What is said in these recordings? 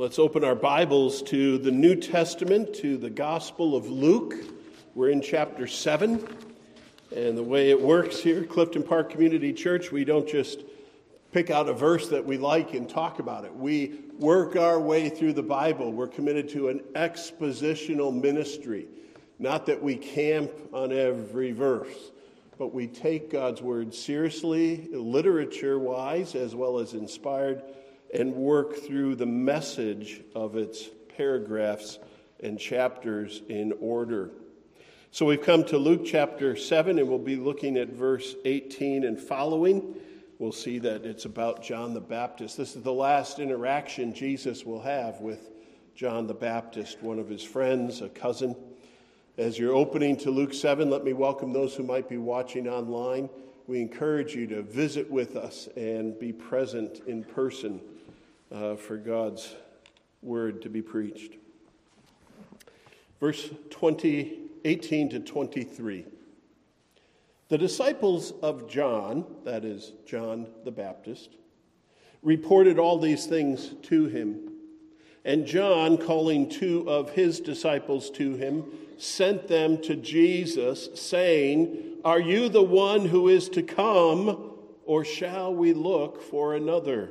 Let's open our Bibles to the New Testament, to the Gospel of Luke. We're in chapter 7. And the way it works here, Clifton Park Community Church, we don't just pick out a verse that we like and talk about it. We work our way through the Bible. We're committed to an expositional ministry. Not that we camp on every verse, but we take God's Word seriously, literature wise, as well as inspired and work through the message of its paragraphs and chapters in order. So we've come to Luke chapter 7, and we'll be looking at verse 18 and following. We'll see that it's about John the Baptist. This is the last interaction Jesus will have with John the Baptist, one of his friends, a cousin. As you're opening to Luke 7, let me welcome those who might be watching online. We encourage you to visit with us and be present in person uh, for God's word to be preached. Verse 20, 18 to 23. The disciples of John, that is, John the Baptist, reported all these things to him. And John, calling two of his disciples to him, sent them to Jesus, saying, Are you the one who is to come, or shall we look for another?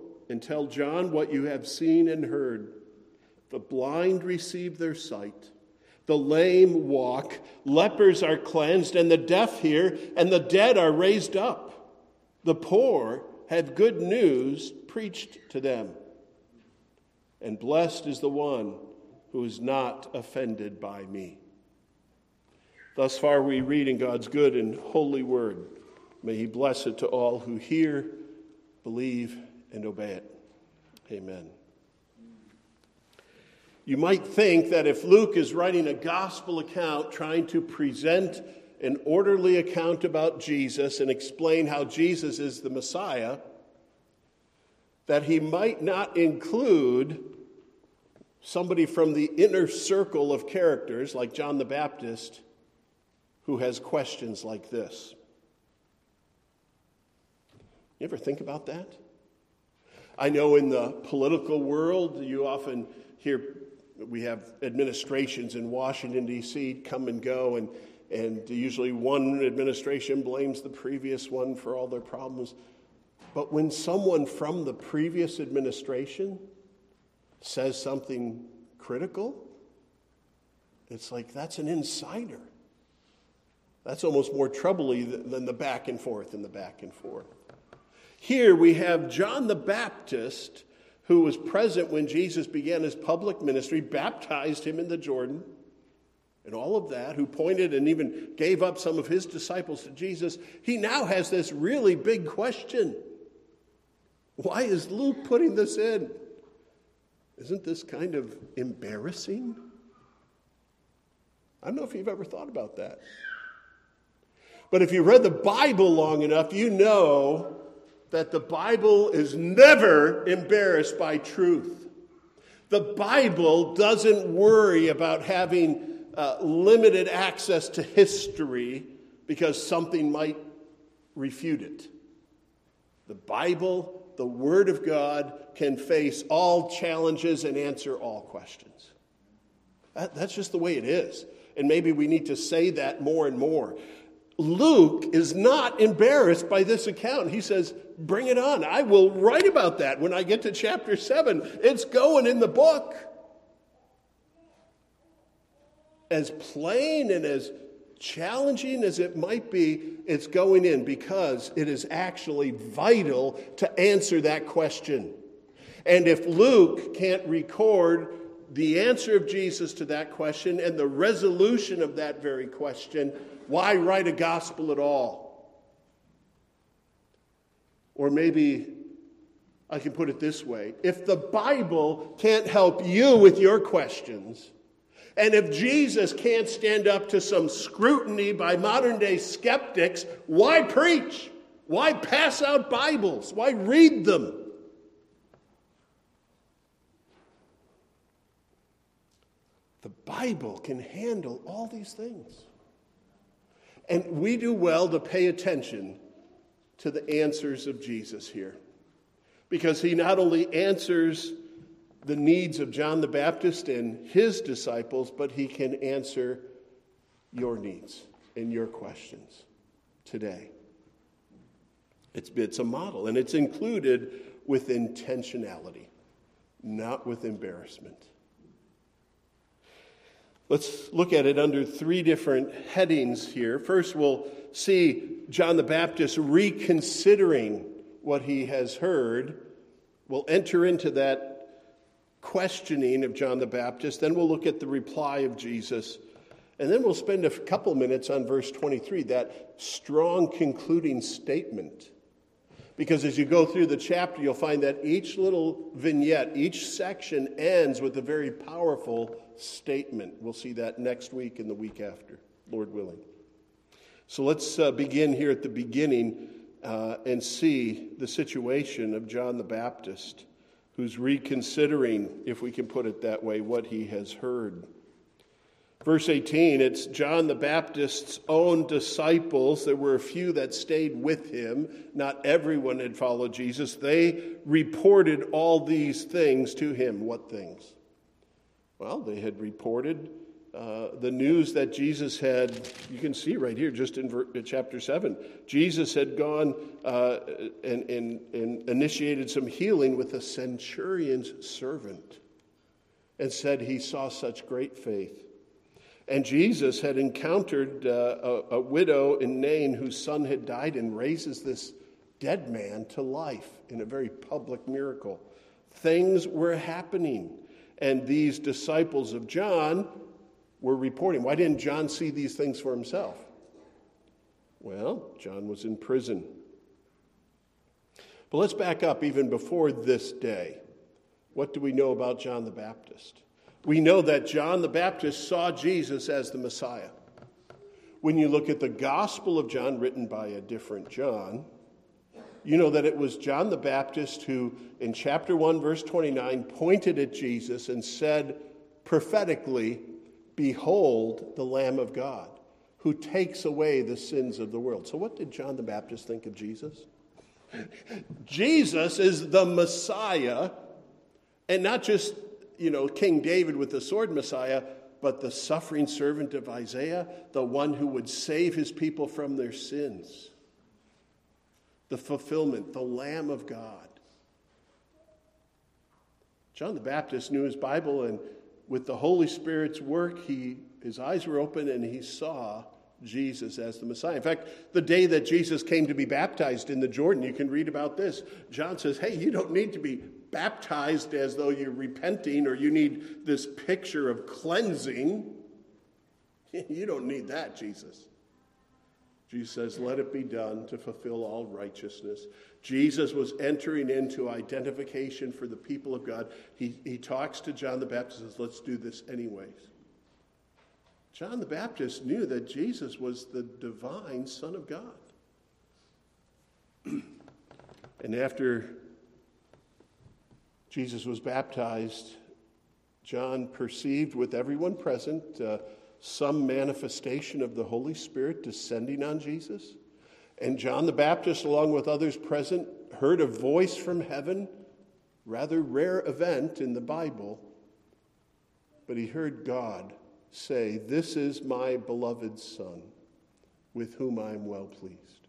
and tell John what you have seen and heard. The blind receive their sight, the lame walk, lepers are cleansed, and the deaf hear, and the dead are raised up. The poor have good news preached to them. And blessed is the one who is not offended by me. Thus far, we read in God's good and holy word. May He bless it to all who hear, believe, and obey it. Amen. You might think that if Luke is writing a gospel account trying to present an orderly account about Jesus and explain how Jesus is the Messiah, that he might not include somebody from the inner circle of characters like John the Baptist who has questions like this. You ever think about that? I know in the political world, you often hear we have administrations in Washington, D.C. come and go, and, and usually one administration blames the previous one for all their problems. But when someone from the previous administration says something critical, it's like that's an insider. That's almost more troubling than the back and forth and the back and forth. Here we have John the Baptist, who was present when Jesus began his public ministry, baptized him in the Jordan, and all of that, who pointed and even gave up some of his disciples to Jesus. He now has this really big question Why is Luke putting this in? Isn't this kind of embarrassing? I don't know if you've ever thought about that. But if you read the Bible long enough, you know that the Bible is never embarrassed by truth. The Bible doesn't worry about having uh, limited access to history because something might refute it. The Bible, the Word of God, can face all challenges and answer all questions. That, that's just the way it is. And maybe we need to say that more and more. Luke is not embarrassed by this account. He says, Bring it on. I will write about that when I get to chapter 7. It's going in the book. As plain and as challenging as it might be, it's going in because it is actually vital to answer that question. And if Luke can't record the answer of Jesus to that question and the resolution of that very question, why write a gospel at all? Or maybe I can put it this way if the Bible can't help you with your questions, and if Jesus can't stand up to some scrutiny by modern day skeptics, why preach? Why pass out Bibles? Why read them? The Bible can handle all these things. And we do well to pay attention to the answers of Jesus here. Because he not only answers the needs of John the Baptist and his disciples, but he can answer your needs and your questions today. It's, it's a model, and it's included with intentionality, not with embarrassment. Let's look at it under three different headings here. First, we'll see John the Baptist reconsidering what he has heard. We'll enter into that questioning of John the Baptist. Then we'll look at the reply of Jesus. And then we'll spend a couple minutes on verse 23, that strong concluding statement. Because as you go through the chapter, you'll find that each little vignette, each section ends with a very powerful statement. We'll see that next week and the week after, Lord willing. So let's uh, begin here at the beginning uh, and see the situation of John the Baptist, who's reconsidering, if we can put it that way, what he has heard. Verse 18, it's John the Baptist's own disciples. There were a few that stayed with him. Not everyone had followed Jesus. They reported all these things to him. What things? Well, they had reported uh, the news that Jesus had, you can see right here, just in ver- chapter 7. Jesus had gone uh, and, and, and initiated some healing with a centurion's servant and said he saw such great faith. And Jesus had encountered uh, a, a widow in Nain whose son had died and raises this dead man to life in a very public miracle. Things were happening. And these disciples of John were reporting. Why didn't John see these things for himself? Well, John was in prison. But let's back up even before this day. What do we know about John the Baptist? We know that John the Baptist saw Jesus as the Messiah. When you look at the Gospel of John, written by a different John, you know that it was John the Baptist who, in chapter 1, verse 29, pointed at Jesus and said prophetically, Behold the Lamb of God who takes away the sins of the world. So, what did John the Baptist think of Jesus? Jesus is the Messiah, and not just, you know, King David with the sword Messiah, but the suffering servant of Isaiah, the one who would save his people from their sins the fulfillment, the Lamb of God. John the Baptist knew his Bible, and with the Holy Spirit's work, he, his eyes were open and he saw Jesus as the Messiah. In fact, the day that Jesus came to be baptized in the Jordan, you can read about this. John says, Hey, you don't need to be baptized as though you're repenting or you need this picture of cleansing. You don't need that, Jesus. Jesus says, Let it be done to fulfill all righteousness. Jesus was entering into identification for the people of God. He, he talks to John the Baptist says, Let's do this anyways. John the Baptist knew that Jesus was the divine Son of God. and after Jesus was baptized, John perceived with everyone present. Uh, some manifestation of the Holy Spirit descending on Jesus. And John the Baptist, along with others present, heard a voice from heaven, rather rare event in the Bible, but he heard God say, This is my beloved Son, with whom I am well pleased.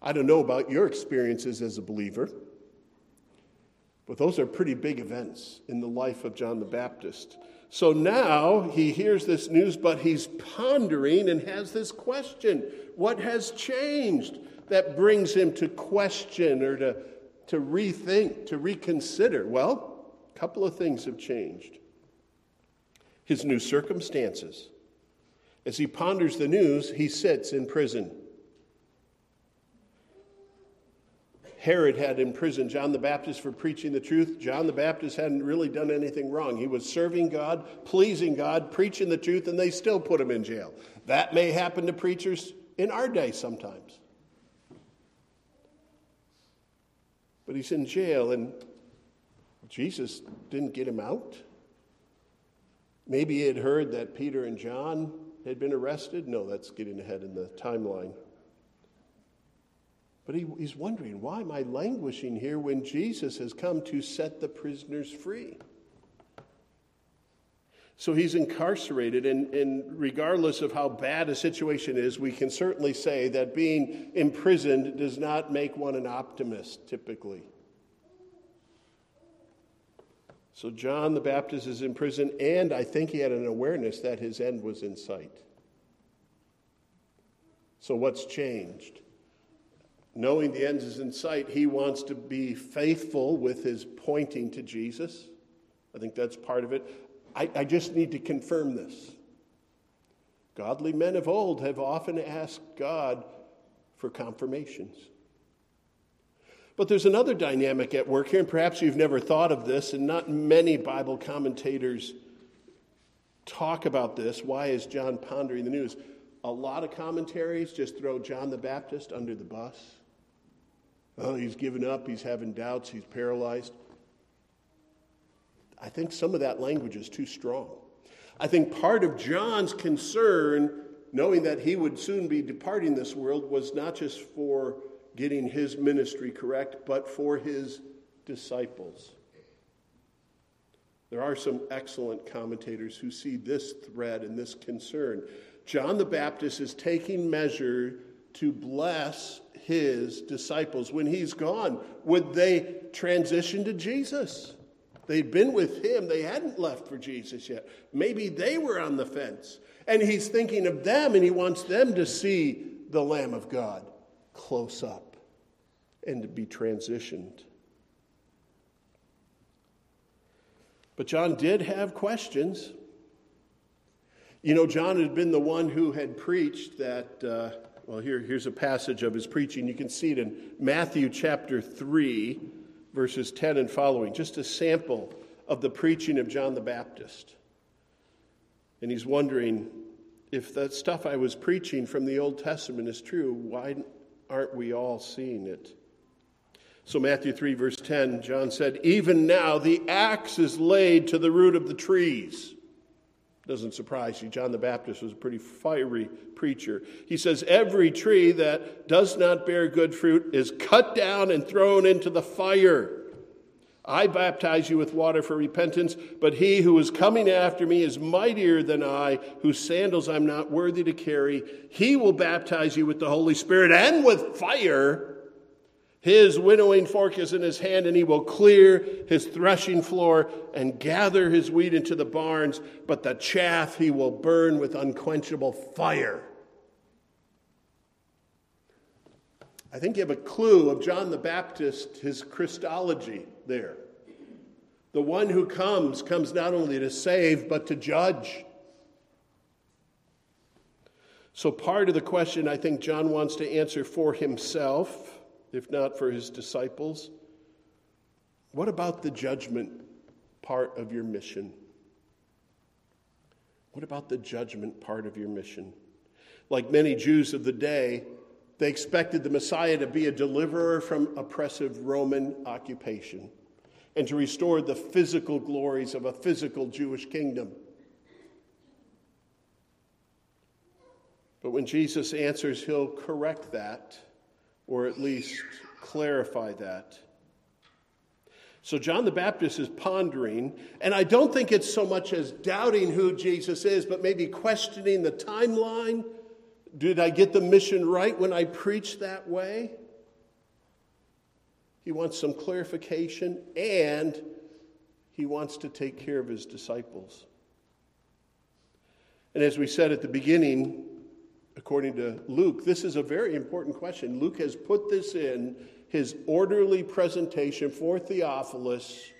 I don't know about your experiences as a believer. But those are pretty big events in the life of John the Baptist. So now he hears this news, but he's pondering and has this question What has changed that brings him to question or to, to rethink, to reconsider? Well, a couple of things have changed. His new circumstances. As he ponders the news, he sits in prison. Herod had imprisoned John the Baptist for preaching the truth. John the Baptist hadn't really done anything wrong. He was serving God, pleasing God, preaching the truth, and they still put him in jail. That may happen to preachers in our day sometimes. But he's in jail, and Jesus didn't get him out. Maybe he had heard that Peter and John had been arrested. No, that's getting ahead in the timeline. But he, he's wondering, why am I languishing here when Jesus has come to set the prisoners free? So he's incarcerated, and, and, regardless of how bad a situation is, we can certainly say that being imprisoned does not make one an optimist, typically. So John the Baptist is in prison, and I think he had an awareness that his end was in sight. So what's changed? Knowing the end is in sight, he wants to be faithful with his pointing to Jesus. I think that's part of it. I, I just need to confirm this. Godly men of old have often asked God for confirmations. But there's another dynamic at work here, and perhaps you've never thought of this, and not many Bible commentators talk about this. Why is John pondering the news? A lot of commentaries just throw John the Baptist under the bus. Oh, he's given up, he's having doubts, he's paralyzed. I think some of that language is too strong. I think part of John's concern, knowing that he would soon be departing this world, was not just for getting his ministry correct, but for his disciples. There are some excellent commentators who see this thread and this concern. John the Baptist is taking measure to bless his disciples when he's gone? Would they transition to Jesus? They'd been with him, they hadn't left for Jesus yet. Maybe they were on the fence. And he's thinking of them and he wants them to see the Lamb of God close up and to be transitioned. But John did have questions. You know, John had been the one who had preached that uh, well, here, here's a passage of his preaching. You can see it in Matthew chapter 3, verses 10 and following, just a sample of the preaching of John the Baptist. And he's wondering if that stuff I was preaching from the Old Testament is true, why aren't we all seeing it? So, Matthew 3, verse 10, John said, Even now the axe is laid to the root of the trees. Doesn't surprise you. John the Baptist was a pretty fiery preacher. He says, Every tree that does not bear good fruit is cut down and thrown into the fire. I baptize you with water for repentance, but he who is coming after me is mightier than I, whose sandals I'm not worthy to carry. He will baptize you with the Holy Spirit and with fire. His winnowing fork is in his hand, and he will clear his threshing floor and gather his wheat into the barns, but the chaff he will burn with unquenchable fire. I think you have a clue of John the Baptist, his Christology there. The one who comes, comes not only to save, but to judge. So, part of the question I think John wants to answer for himself if not for his disciples? What about the judgment part of your mission? What about the judgment part of your mission? Like many Jews of the day, they expected the Messiah to be a deliverer from oppressive Roman occupation and to restore the physical glories of a physical Jewish kingdom. But when Jesus answers, he'll correct that or at least clarify that. So, John the Baptist is pondering, and I don't think it's so much as doubting who Jesus is, but maybe questioning the timeline. Did I get the mission right when I preached that way? He wants some clarification, and he wants to take care of his disciples. And as we said at the beginning, according to Luke, this is a very important question. Luke has put this in his orderly presentation for Theophilus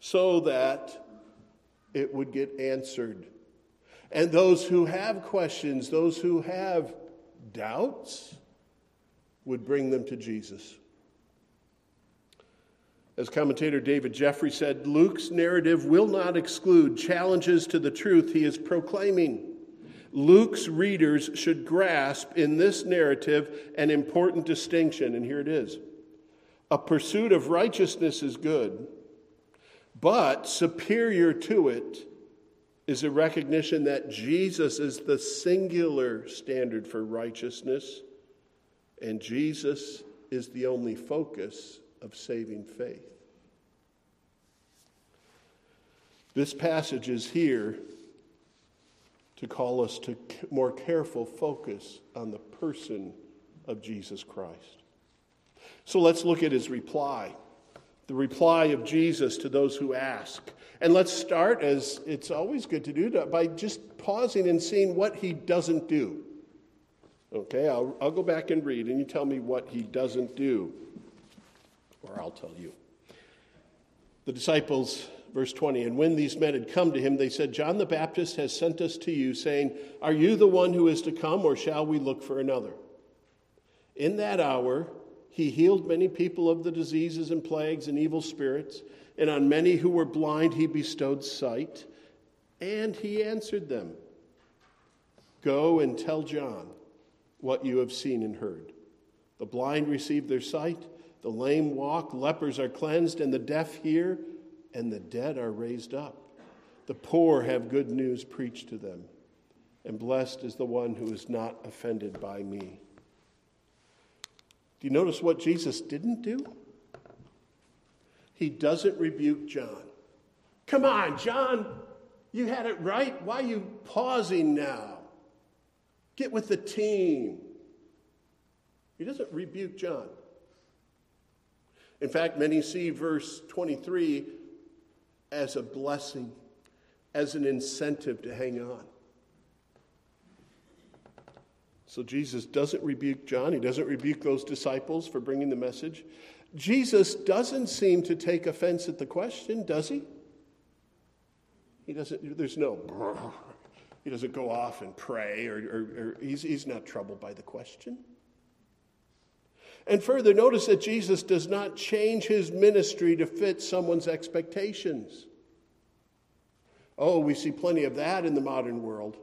so that it would get answered. And those who have questions, those who have doubts, would bring them to Jesus. As commentator David Jeffrey said, Luke's narrative will not exclude challenges to the truth he is proclaiming. Luke's readers should grasp in this narrative an important distinction, and here it is. A pursuit of righteousness is good, but superior to it is a recognition that Jesus is the singular standard for righteousness, and Jesus is the only focus of saving faith. This passage is here to call us to more careful focus on the person of Jesus Christ. So let's look at his reply, the reply of Jesus to those who ask. And let's start, as it's always good to do, by just pausing and seeing what he doesn't do. Okay, I'll, I'll go back and read, and you tell me what he doesn't do, or I'll tell you. The disciples, verse 20, and when these men had come to him, they said, John the Baptist has sent us to you, saying, Are you the one who is to come, or shall we look for another? In that hour, he healed many people of the diseases and plagues and evil spirits, and on many who were blind he bestowed sight. And he answered them Go and tell John what you have seen and heard. The blind receive their sight, the lame walk, lepers are cleansed, and the deaf hear, and the dead are raised up. The poor have good news preached to them, and blessed is the one who is not offended by me. Do you notice what Jesus didn't do? He doesn't rebuke John. Come on, John, you had it right. Why are you pausing now? Get with the team. He doesn't rebuke John. In fact, many see verse 23 as a blessing, as an incentive to hang on. So Jesus doesn't rebuke John, he doesn't rebuke those disciples for bringing the message. Jesus doesn't seem to take offense at the question, does he? He doesn't, there's no, he doesn't go off and pray, or, or, or he's, he's not troubled by the question. And further, notice that Jesus does not change his ministry to fit someone's expectations. Oh, we see plenty of that in the modern world.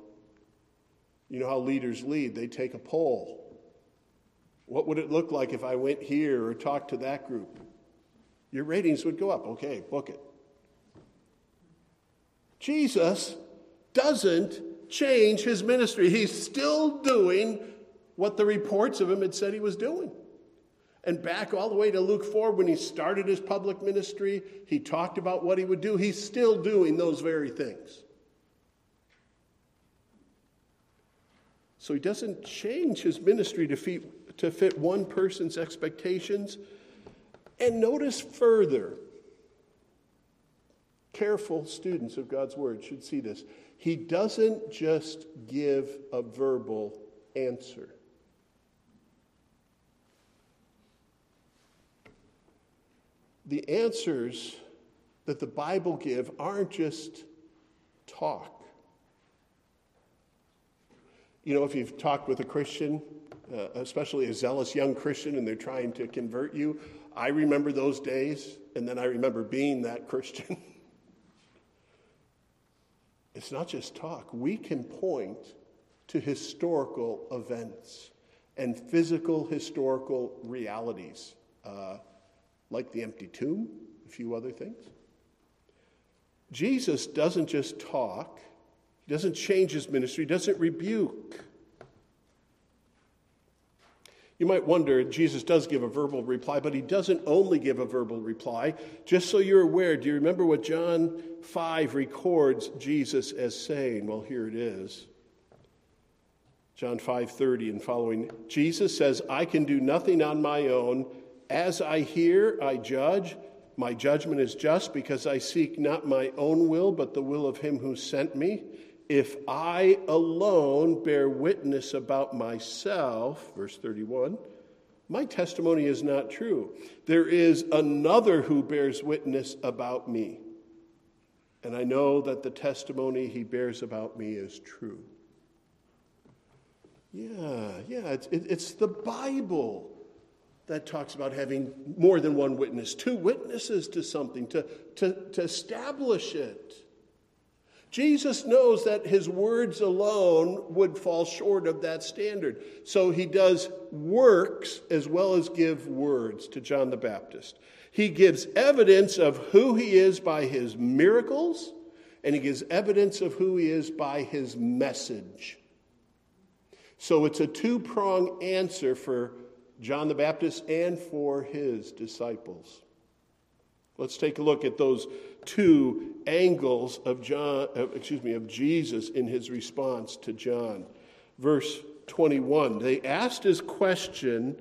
You know how leaders lead, they take a poll. What would it look like if I went here or talked to that group? Your ratings would go up. Okay, book it. Jesus doesn't change his ministry. He's still doing what the reports of him had said he was doing. And back all the way to Luke 4, when he started his public ministry, he talked about what he would do. He's still doing those very things. So he doesn't change his ministry to fit, to fit one person's expectations. And notice further, careful students of God's word should see this. He doesn't just give a verbal answer. The answers that the Bible give aren't just talk. You know, if you've talked with a Christian, uh, especially a zealous young Christian, and they're trying to convert you, I remember those days, and then I remember being that Christian. it's not just talk, we can point to historical events and physical historical realities, uh, like the empty tomb, a few other things. Jesus doesn't just talk, he doesn't change his ministry, he doesn't rebuke. You might wonder, Jesus does give a verbal reply, but he doesn't only give a verbal reply. Just so you're aware, do you remember what John 5 records Jesus as saying? Well, here it is. John 5:30 and following. Jesus says, "I can do nothing on my own. As I hear, I judge. My judgment is just because I seek not my own will, but the will of him who sent me." If I alone bear witness about myself, verse 31, my testimony is not true. There is another who bears witness about me. And I know that the testimony he bears about me is true. Yeah, yeah, it's, it, it's the Bible that talks about having more than one witness, two witnesses to something, to, to, to establish it. Jesus knows that his words alone would fall short of that standard. So he does works as well as give words to John the Baptist. He gives evidence of who he is by his miracles, and he gives evidence of who he is by his message. So it's a two prong answer for John the Baptist and for his disciples. Let's take a look at those two angles of John, uh, excuse me, of Jesus in his response to John. Verse 21. They asked his question,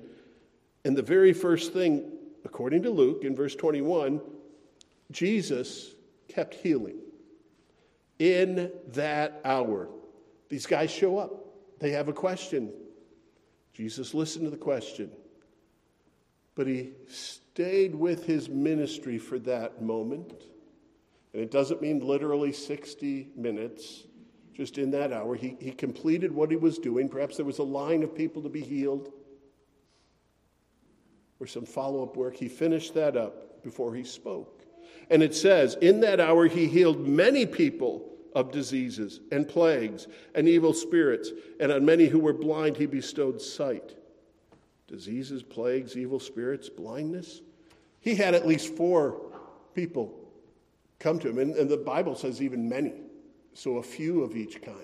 and the very first thing, according to Luke, in verse 21, Jesus kept healing. In that hour, these guys show up. They have a question. Jesus listened to the question, but he stayed with his ministry for that moment. And it doesn't mean literally 60 minutes, just in that hour. He, he completed what he was doing. Perhaps there was a line of people to be healed or some follow up work. He finished that up before he spoke. And it says, In that hour, he healed many people of diseases and plagues and evil spirits, and on many who were blind, he bestowed sight. Diseases, plagues, evil spirits, blindness. He had at least four people come to him. And, and the Bible says even many, so a few of each kind.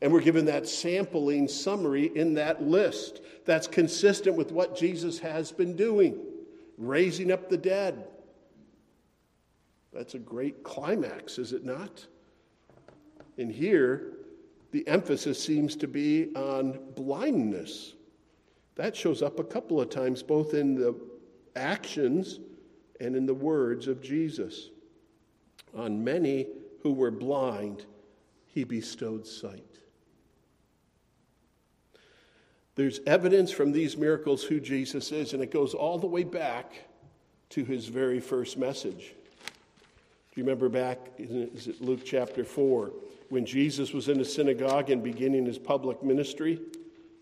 And we're given that sampling summary in that list that's consistent with what Jesus has been doing raising up the dead. That's a great climax, is it not? And here, the emphasis seems to be on blindness. That shows up a couple of times, both in the actions and in the words of Jesus. On many who were blind, he bestowed sight. There's evidence from these miracles who Jesus is, and it goes all the way back to his very first message. Do you remember back, it Luke chapter 4, when Jesus was in the synagogue and beginning his public ministry?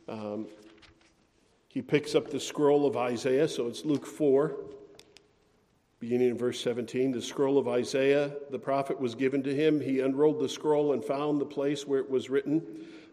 Um, he picks up the scroll of Isaiah, so it's Luke 4. Beginning in verse 17, the scroll of Isaiah, the prophet, was given to him. He unrolled the scroll and found the place where it was written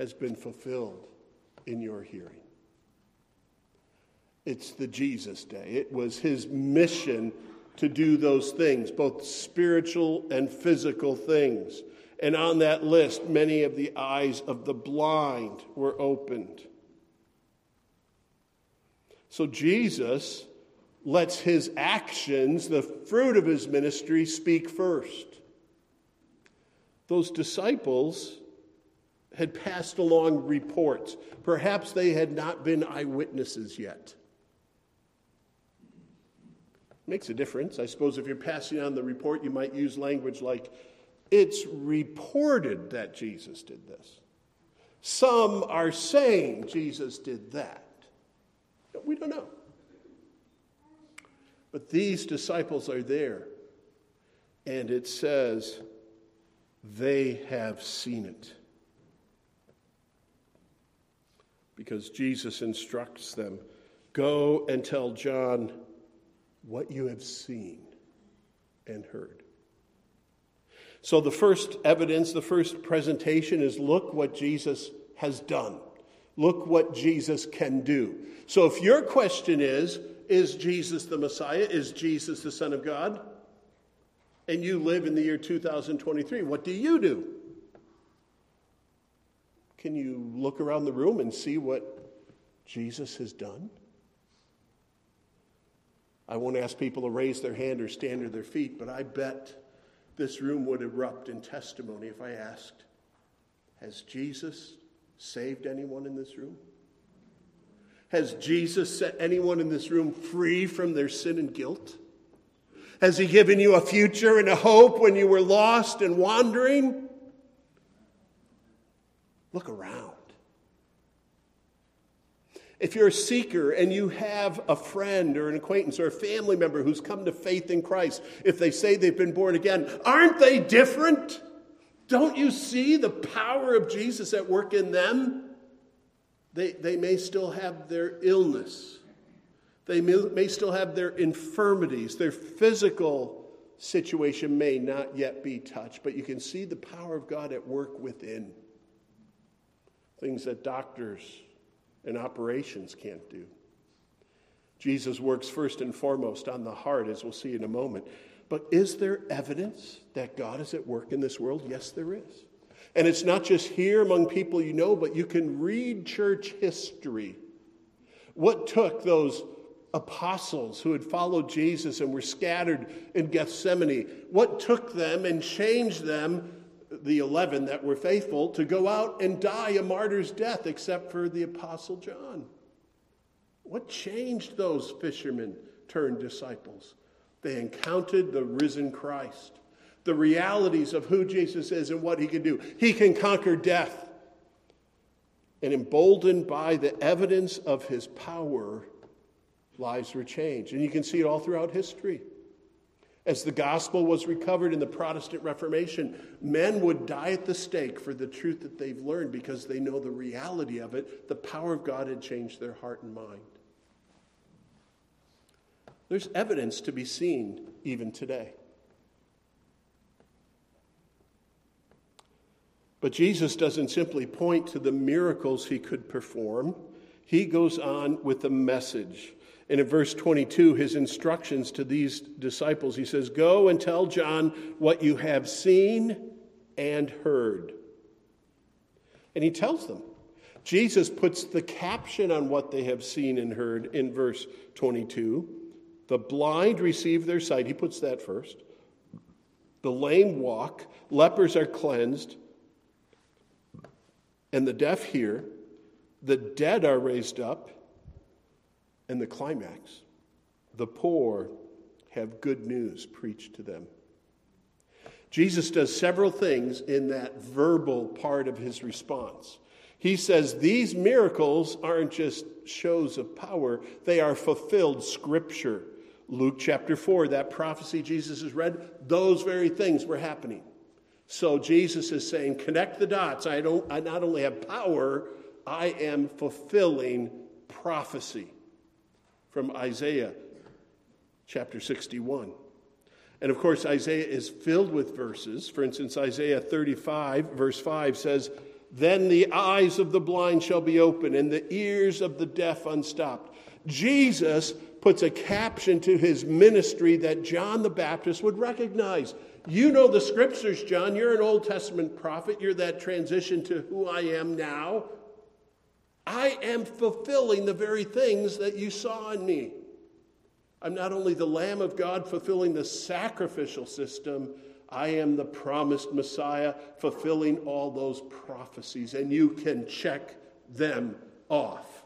has been fulfilled in your hearing. It's the Jesus day. It was his mission to do those things, both spiritual and physical things. And on that list, many of the eyes of the blind were opened. So Jesus lets his actions, the fruit of his ministry, speak first. Those disciples had passed along reports. Perhaps they had not been eyewitnesses yet. Makes a difference. I suppose if you're passing on the report, you might use language like, it's reported that Jesus did this. Some are saying Jesus did that. We don't know. But these disciples are there, and it says they have seen it. Because Jesus instructs them go and tell John what you have seen and heard. So, the first evidence, the first presentation is look what Jesus has done. Look what Jesus can do. So if your question is, is Jesus the Messiah? Is Jesus the Son of God? And you live in the year 2023, what do you do? Can you look around the room and see what Jesus has done? I won't ask people to raise their hand or stand to their feet, but I bet this room would erupt in testimony if I asked, Has Jesus saved anyone in this room? Has Jesus set anyone in this room free from their sin and guilt? Has He given you a future and a hope when you were lost and wandering? Look around. If you're a seeker and you have a friend or an acquaintance or a family member who's come to faith in Christ, if they say they've been born again, aren't they different? Don't you see the power of Jesus at work in them? They, they may still have their illness, they may, may still have their infirmities, their physical situation may not yet be touched, but you can see the power of God at work within. Things that doctors and operations can't do. Jesus works first and foremost on the heart, as we'll see in a moment. But is there evidence that God is at work in this world? Yes, there is. And it's not just here among people you know, but you can read church history. What took those apostles who had followed Jesus and were scattered in Gethsemane, what took them and changed them the 11 that were faithful to go out and die a martyr's death, except for the Apostle John. What changed those fishermen turned disciples? They encountered the risen Christ, the realities of who Jesus is and what he can do. He can conquer death. And emboldened by the evidence of his power, lives were changed. And you can see it all throughout history. As the gospel was recovered in the Protestant Reformation, men would die at the stake for the truth that they've learned because they know the reality of it. The power of God had changed their heart and mind. There's evidence to be seen even today. But Jesus doesn't simply point to the miracles he could perform, he goes on with the message. And in verse 22, his instructions to these disciples, he says, Go and tell John what you have seen and heard. And he tells them. Jesus puts the caption on what they have seen and heard in verse 22. The blind receive their sight. He puts that first. The lame walk. Lepers are cleansed. And the deaf hear. The dead are raised up and the climax the poor have good news preached to them. Jesus does several things in that verbal part of his response. He says these miracles aren't just shows of power, they are fulfilled scripture. Luke chapter 4, that prophecy Jesus has read, those very things were happening. So Jesus is saying, connect the dots. I, don't, I not only have power, I am fulfilling prophecy from Isaiah chapter 61. And of course, Isaiah is filled with verses. For instance, Isaiah 35, verse 5 says, Then the eyes of the blind shall be open, and the ears of the deaf unstopped. Jesus puts a caption to his ministry that John the Baptist would recognize. You know the scriptures, John. You're an Old Testament prophet. You're that transition to who I am now. I am fulfilling the very things that you saw in me. I'm not only the Lamb of God fulfilling the sacrificial system, I am the promised Messiah fulfilling all those prophecies, and you can check them off.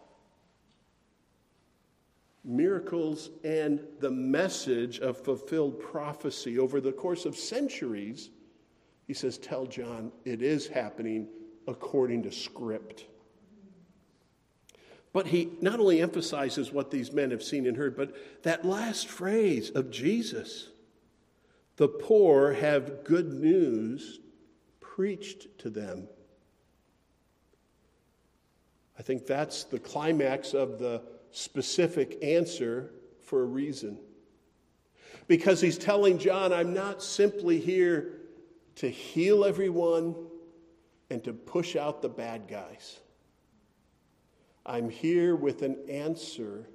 Miracles and the message of fulfilled prophecy over the course of centuries, he says, Tell John, it is happening according to script. But he not only emphasizes what these men have seen and heard, but that last phrase of Jesus the poor have good news preached to them. I think that's the climax of the specific answer for a reason. Because he's telling John, I'm not simply here to heal everyone and to push out the bad guys. I'm here with an answer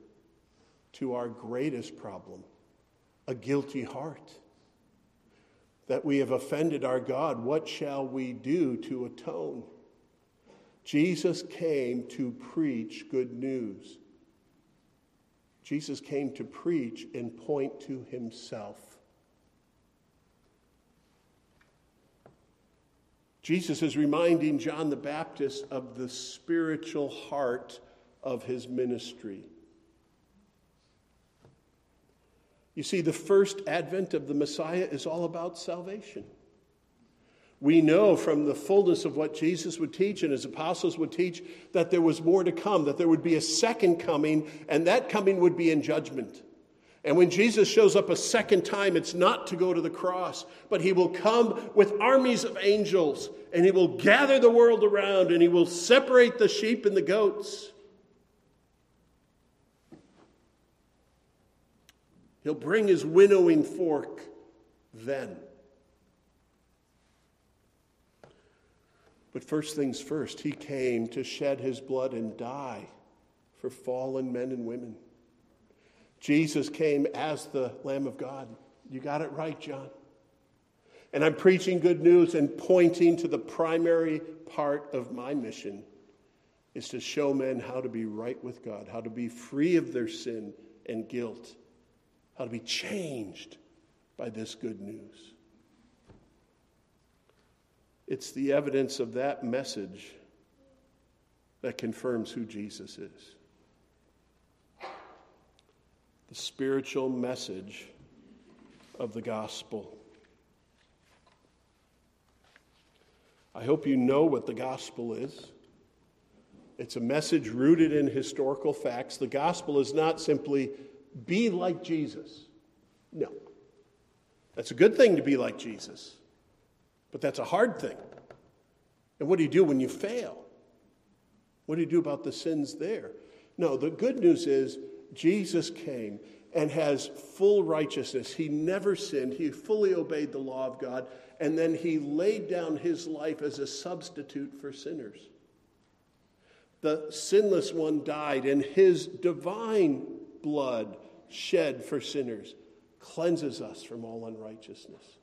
to our greatest problem a guilty heart. That we have offended our God. What shall we do to atone? Jesus came to preach good news. Jesus came to preach and point to himself. Jesus is reminding John the Baptist of the spiritual heart of his ministry. You see, the first advent of the Messiah is all about salvation. We know from the fullness of what Jesus would teach and his apostles would teach that there was more to come, that there would be a second coming, and that coming would be in judgment. And when Jesus shows up a second time, it's not to go to the cross, but he will come with armies of angels and he will gather the world around and he will separate the sheep and the goats. He'll bring his winnowing fork then. But first things first, he came to shed his blood and die for fallen men and women. Jesus came as the Lamb of God. You got it right, John. And I'm preaching good news and pointing to the primary part of my mission is to show men how to be right with God, how to be free of their sin and guilt, how to be changed by this good news. It's the evidence of that message that confirms who Jesus is. The spiritual message of the gospel. I hope you know what the gospel is. It's a message rooted in historical facts. The gospel is not simply be like Jesus. No. That's a good thing to be like Jesus, but that's a hard thing. And what do you do when you fail? What do you do about the sins there? No, the good news is Jesus came and has full righteousness. He never sinned, he fully obeyed the law of God, and then he laid down his life as a substitute for sinners. The sinless one died, and his divine blood shed for sinners cleanses us from all unrighteousness.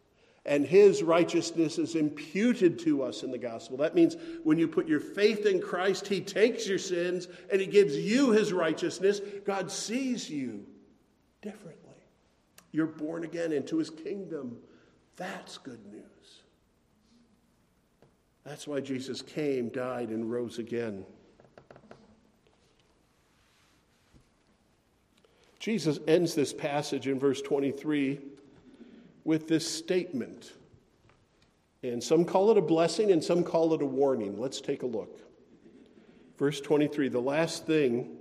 And his righteousness is imputed to us in the gospel. That means when you put your faith in Christ, he takes your sins and he gives you his righteousness. God sees you differently. You're born again into his kingdom. That's good news. That's why Jesus came, died, and rose again. Jesus ends this passage in verse 23 with this statement. And some call it a blessing and some call it a warning. Let's take a look. Verse 23 the last thing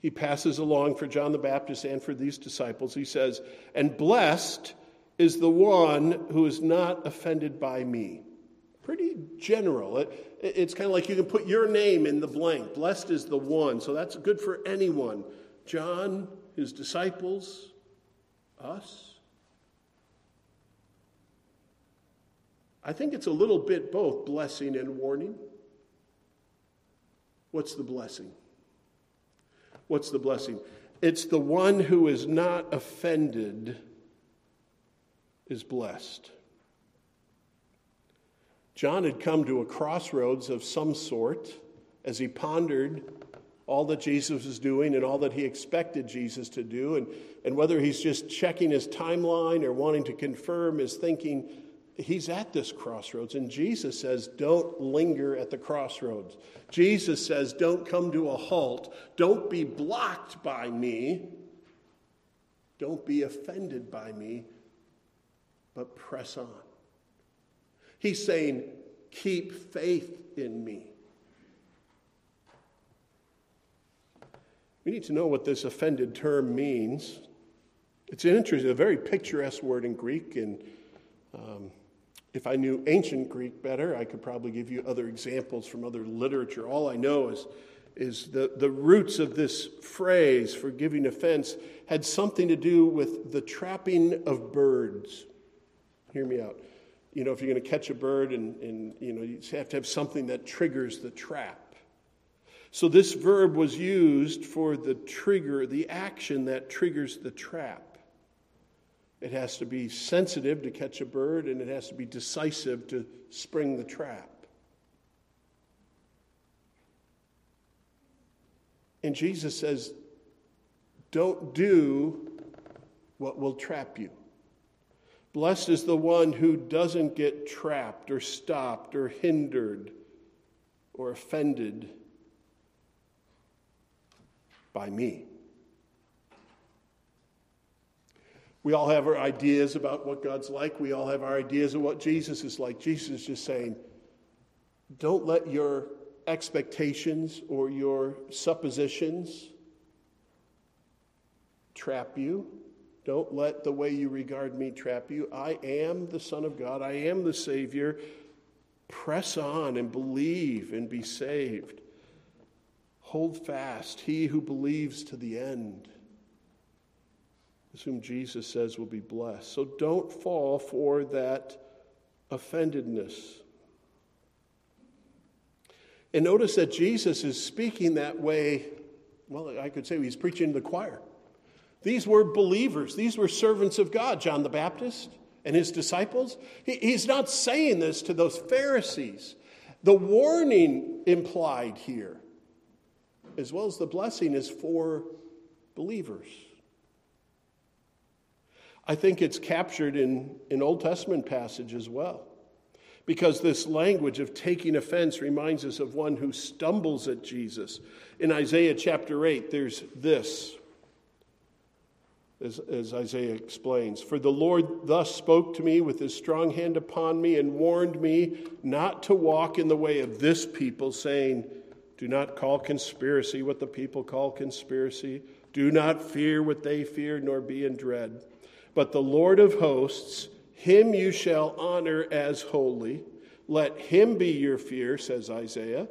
he passes along for John the Baptist and for these disciples, he says, And blessed is the one who is not offended by me. Pretty general. It, it's kind of like you can put your name in the blank. Blessed is the one. So that's good for anyone. John, his disciples, us. I think it's a little bit both blessing and warning. What's the blessing? What's the blessing? It's the one who is not offended is blessed. John had come to a crossroads of some sort as he pondered all that Jesus was doing and all that he expected Jesus to do, and, and whether he's just checking his timeline or wanting to confirm his thinking he's at this crossroads, and Jesus says, Don't linger at the crossroads. Jesus says, Don't come to a halt. Don't be blocked by me. Don't be offended by me, but press on. He's saying, Keep faith in me. We need to know what this offended term means. It's an interesting, a very picturesque word in Greek, and um, if I knew ancient Greek better, I could probably give you other examples from other literature. All I know is, is the, the roots of this phrase, forgiving offense, had something to do with the trapping of birds. Hear me out. You know, if you're going to catch a bird, and, and you know, you have to have something that triggers the trap. So this verb was used for the trigger, the action that triggers the trap. It has to be sensitive to catch a bird, and it has to be decisive to spring the trap. And Jesus says, Don't do what will trap you. Blessed is the one who doesn't get trapped or stopped or hindered or offended by me. We all have our ideas about what God's like. We all have our ideas of what Jesus is like. Jesus is just saying, don't let your expectations or your suppositions trap you. Don't let the way you regard me trap you. I am the Son of God, I am the Savior. Press on and believe and be saved. Hold fast, he who believes to the end whom Jesus says will be blessed. So don't fall for that offendedness. And notice that Jesus is speaking that way. Well, I could say he's preaching to the choir. These were believers, these were servants of God, John the Baptist and his disciples. He, he's not saying this to those Pharisees. The warning implied here, as well as the blessing, is for believers. I think it's captured in an Old Testament passage as well. Because this language of taking offense reminds us of one who stumbles at Jesus. In Isaiah chapter 8, there's this, as, as Isaiah explains For the Lord thus spoke to me with his strong hand upon me and warned me not to walk in the way of this people, saying, Do not call conspiracy what the people call conspiracy. Do not fear what they fear, nor be in dread. But the Lord of hosts, him you shall honor as holy. Let him be your fear, says Isaiah.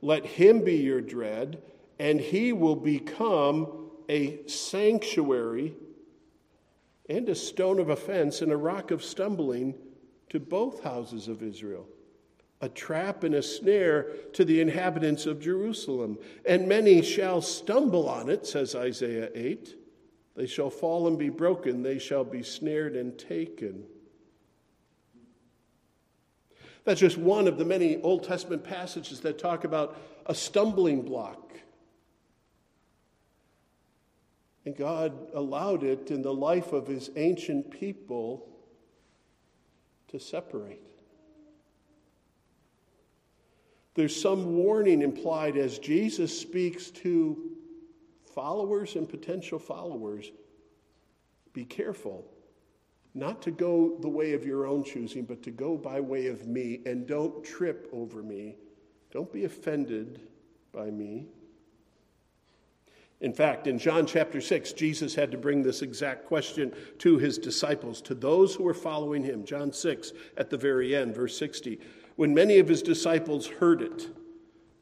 Let him be your dread, and he will become a sanctuary and a stone of offense and a rock of stumbling to both houses of Israel, a trap and a snare to the inhabitants of Jerusalem. And many shall stumble on it, says Isaiah 8. They shall fall and be broken, they shall be snared and taken. That's just one of the many Old Testament passages that talk about a stumbling block. And God allowed it in the life of his ancient people to separate. There's some warning implied as Jesus speaks to followers and potential followers, be careful not to go the way of your own choosing, but to go by way of me, and don't trip over me. Don't be offended by me. In fact, in John chapter 6, Jesus had to bring this exact question to his disciples, to those who were following him. John 6, at the very end, verse 60. When many of his disciples heard it,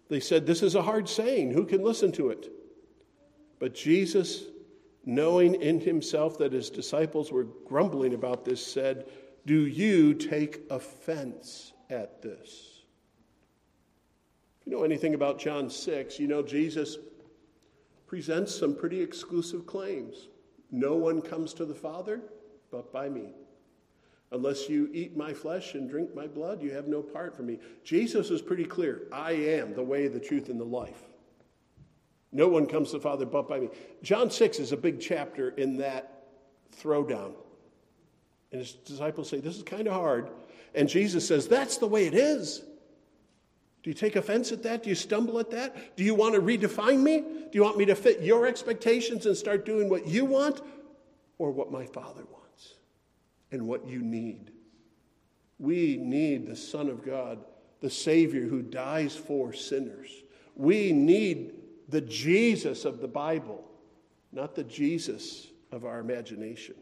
they said, This is a hard saying. Who can listen to it? But Jesus, knowing in himself that his disciples were grumbling about this, said, Do you take offense at this? If you know anything about John 6, you know Jesus presents some pretty exclusive claims. No one comes to the Father but by me. Unless you eat my flesh and drink my blood, you have no part for me. Jesus is pretty clear I am the way, the truth, and the life. No one comes to the Father but by me. John 6 is a big chapter in that throwdown. And his disciples say, This is kind of hard. And Jesus says, That's the way it is. Do you take offense at that? Do you stumble at that? Do you want to redefine me? Do you want me to fit your expectations and start doing what you want or what my Father wants and what you need? We need the Son of God, the Savior who dies for sinners. We need the Jesus of the Bible, not the Jesus of our imagination.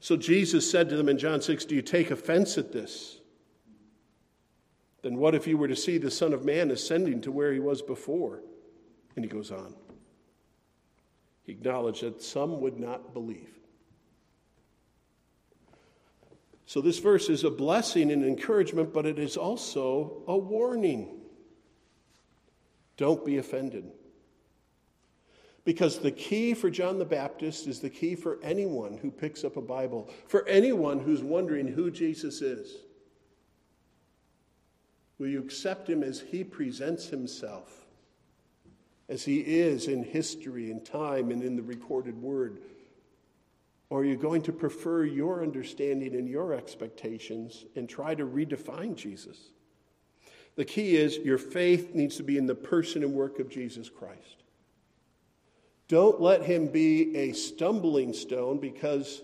So Jesus said to them in John 6, Do you take offense at this? Then what if you were to see the Son of Man ascending to where he was before? And he goes on. He acknowledged that some would not believe. So, this verse is a blessing and encouragement, but it is also a warning. Don't be offended. Because the key for John the Baptist is the key for anyone who picks up a Bible, for anyone who's wondering who Jesus is. Will you accept him as he presents himself, as he is in history and time and in the recorded word? Or are you going to prefer your understanding and your expectations and try to redefine Jesus? The key is your faith needs to be in the person and work of Jesus Christ. Don't let him be a stumbling stone because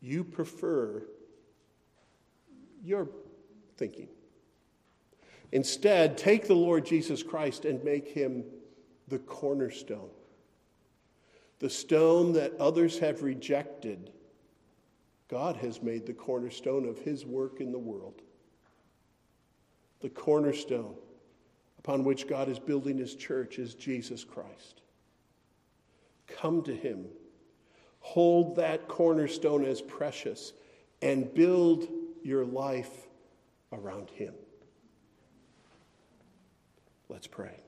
you prefer your thinking. Instead, take the Lord Jesus Christ and make him the cornerstone, the stone that others have rejected. God has made the cornerstone of his work in the world. The cornerstone upon which God is building his church is Jesus Christ. Come to him. Hold that cornerstone as precious and build your life around him. Let's pray.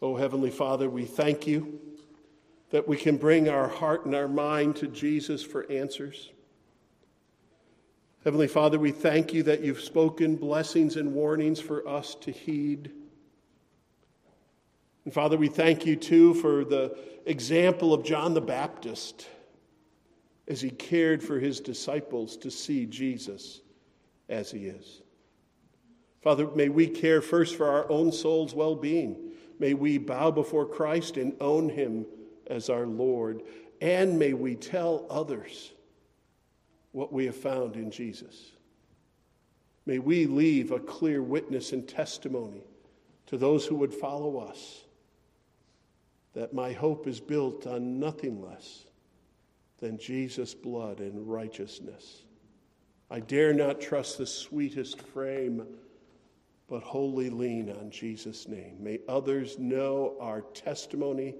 Oh, Heavenly Father, we thank you that we can bring our heart and our mind to Jesus for answers. Heavenly Father, we thank you that you've spoken blessings and warnings for us to heed. And Father, we thank you too for the example of John the Baptist as he cared for his disciples to see Jesus as he is. Father, may we care first for our own soul's well being. May we bow before Christ and own him as our Lord. And may we tell others what we have found in Jesus. May we leave a clear witness and testimony to those who would follow us that my hope is built on nothing less than Jesus' blood and righteousness. I dare not trust the sweetest frame but wholly lean on Jesus' name. May others know our testimony,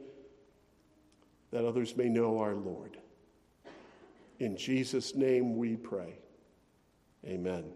that others may know our Lord. In Jesus' name we pray. Amen.